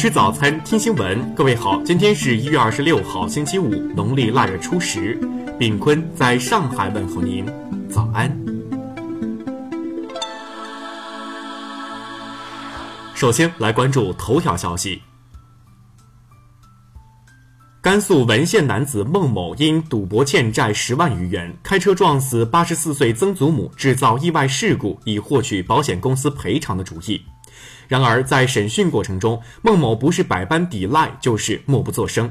吃早餐，听新闻。各位好，今天是一月二十六号，星期五，农历腊月初十。炳坤在上海问候您，早安。首先来关注头条消息。甘肃文县男子孟某因赌博欠债十万余元，开车撞死八十四岁曾祖母，制造意外事故以获取保险公司赔偿的主意。然而，在审讯过程中，孟某不是百般抵赖，就是默不作声。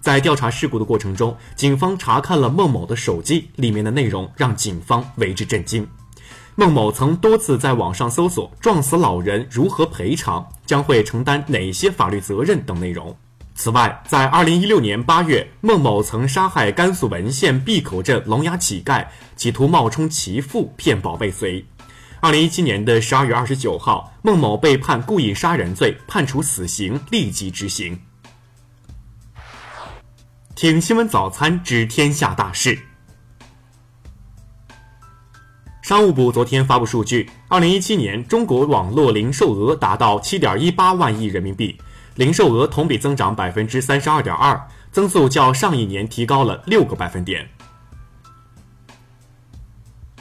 在调查事故的过程中，警方查看了孟某的手机，里面的内容让警方为之震惊。孟某曾多次在网上搜索“撞死老人如何赔偿，将会承担哪些法律责任”等内容。此外，在二零一六年八月，孟某曾杀害甘肃文县闭口镇聋哑乞丐，企图冒充其父骗保未遂。二零一七年的十二月二十九号，孟某被判故意杀人罪，判处死刑，立即执行。听新闻早餐知天下大事。商务部昨天发布数据，二零一七年中国网络零售额达到七点一八万亿人民币。零售额同比增长百分之三十二点二，增速较上一年提高了六个百分点。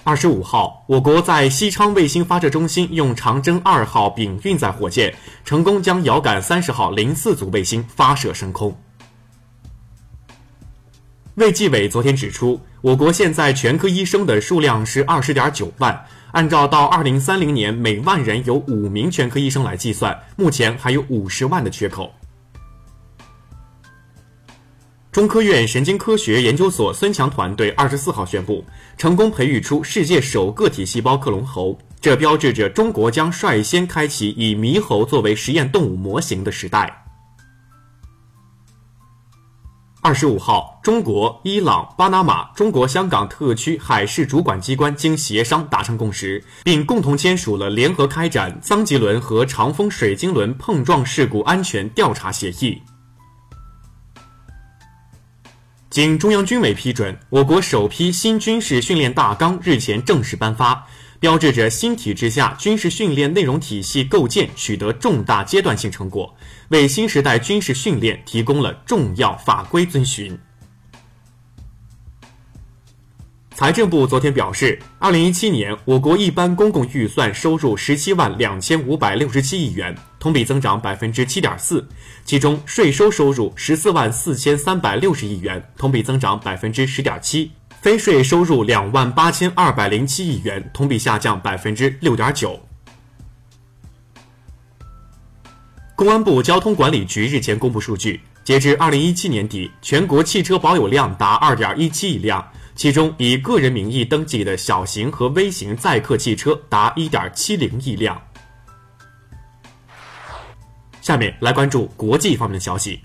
二十五号，我国在西昌卫星发射中心用长征二号丙运载火箭成功将遥感三十号零四组卫星发射升空。卫计委昨天指出，我国现在全科医生的数量是二十点九万。按照到二零三零年每万人有五名全科医生来计算，目前还有五十万的缺口。中科院神经科学研究所孙强团队二十四号宣布，成功培育出世界首个体细胞克隆猴，这标志着中国将率先开启以猕猴作为实验动物模型的时代。二十五号，中国、伊朗、巴拿马、中国香港特区海事主管机关经协商达成共识，并共同签署了联合开展桑吉轮和长风水晶轮碰撞事故安全调查协议。经中央军委批准，我国首批新军事训练大纲日前正式颁发。标志着新体制下军事训练内容体系构建取得重大阶段性成果，为新时代军事训练提供了重要法规遵循。财政部昨天表示，二零一七年我国一般公共预算收入十七万两千五百六十七亿元，同比增长百分之七点四，其中税收收入十四万四千三百六十亿元，同比增长百分之十点七。非税收入两万八千二百零七亿元，同比下降百分之六点九。公安部交通管理局日前公布数据，截至二零一七年底，全国汽车保有量达二点一七亿辆，其中以个人名义登记的小型和微型载客汽车达一点七零亿辆。下面来关注国际方面的消息。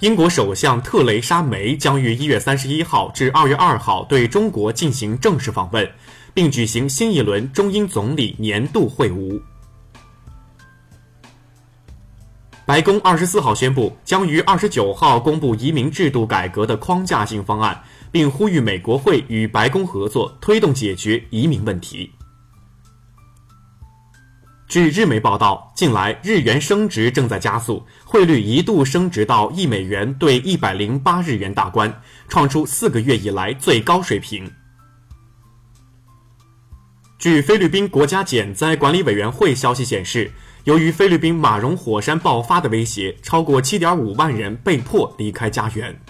英国首相特蕾莎梅将于一月三十一号至二月二号对中国进行正式访问，并举行新一轮中英总理年度会晤。白宫二十四号宣布，将于二十九号公布移民制度改革的框架性方案，并呼吁美国会与白宫合作，推动解决移民问题。据日媒报道，近来日元升值正在加速，汇率一度升值到一美元兑一百零八日元大关，创出四个月以来最高水平。据菲律宾国家减灾管理委员会消息显示，由于菲律宾马荣火山爆发的威胁，超过七点五万人被迫离开家园。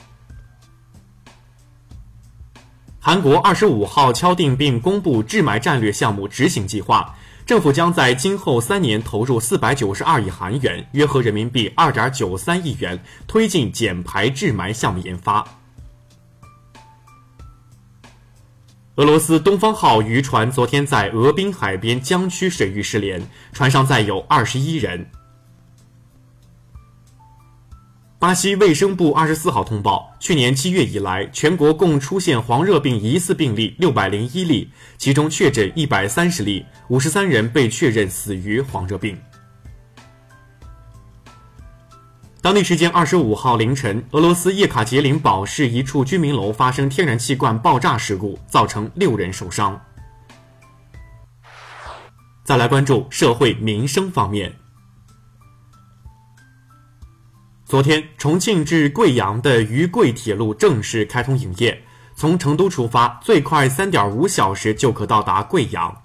韩国二十五号敲定并公布治霾战略项目执行计划。政府将在今后三年投入四百九十二亿韩元，约合人民币二点九三亿元，推进减排治霾项目研发。俄罗斯东方号渔船昨天在俄滨海边江区水域失联，船上载有二十一人。巴西卫生部二十四号通报，去年七月以来，全国共出现黄热病疑似病例六百零一例，其中确诊一百三十例，五十三人被确认死于黄热病。当地时间二十五号凌晨，俄罗斯叶卡捷琳堡市一处居民楼发生天然气罐爆炸事故，造成六人受伤。再来关注社会民生方面。昨天，重庆至贵阳的渝贵铁路正式开通营业，从成都出发，最快三点五小时就可到达贵阳。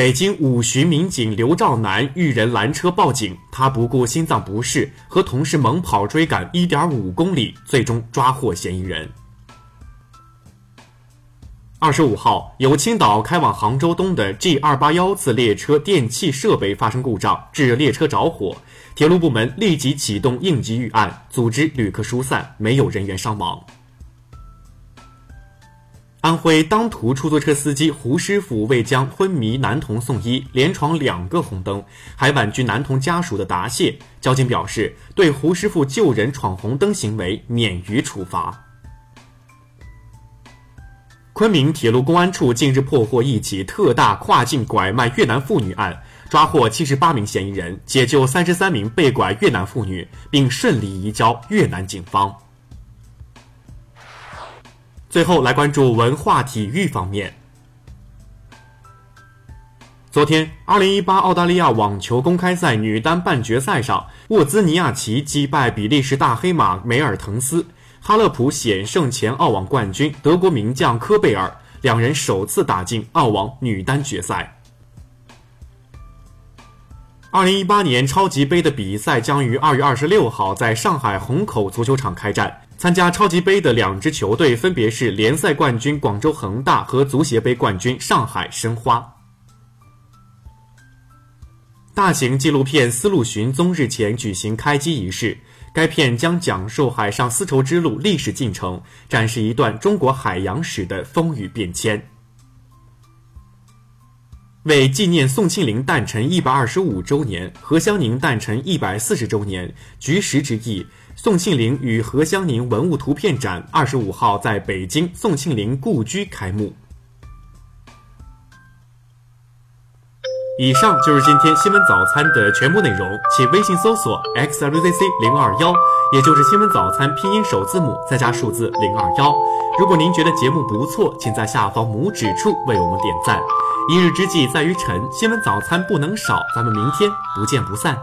北京五旬民警刘兆南遇人拦车报警，他不顾心脏不适，和同事猛跑追赶一点五公里，最终抓获嫌疑人。二十五号，由青岛开往杭州东的 G 二八幺次列车电气设备发生故障，致列车着火。铁路部门立即启动应急预案，组织旅客疏散，没有人员伤亡。安徽当涂出租车司机胡师傅为将昏迷男童送医，连闯两个红灯，还婉拒男童家属的答谢。交警表示，对胡师傅救人闯红灯行为免于处罚。昆明铁路公安处近日破获一起特大跨境拐卖越南妇女案，抓获七十八名嫌疑人，解救三十三名被拐越南妇女，并顺利移交越南警方。最后来关注文化体育方面。昨天，二零一八澳大利亚网球公开赛女单半决赛上，沃兹尼亚奇击败比利时大黑马梅尔滕斯。哈勒普险胜前澳网冠军德国名将科贝尔，两人首次打进澳网女单决赛。二零一八年超级杯的比赛将于二月二十六号在上海虹口足球场开战。参加超级杯的两支球队分别是联赛冠军广州恒大和足协杯冠军上海申花。大型纪录片《丝路寻踪》日前举行开机仪式。该片将讲述海上丝绸之路历史进程，展示一段中国海洋史的风雨变迁。为纪念宋庆龄诞辰一百二十五周年、何香凝诞辰一百四十周年，局时之意，宋庆龄与何香凝文物图片展二十五号在北京宋庆龄故居开幕。以上就是今天新闻早餐的全部内容，请微信搜索 xwzc 零二幺，也就是新闻早餐拼音首字母再加数字零二幺。如果您觉得节目不错，请在下方拇指处为我们点赞。一日之计在于晨，新闻早餐不能少，咱们明天不见不散。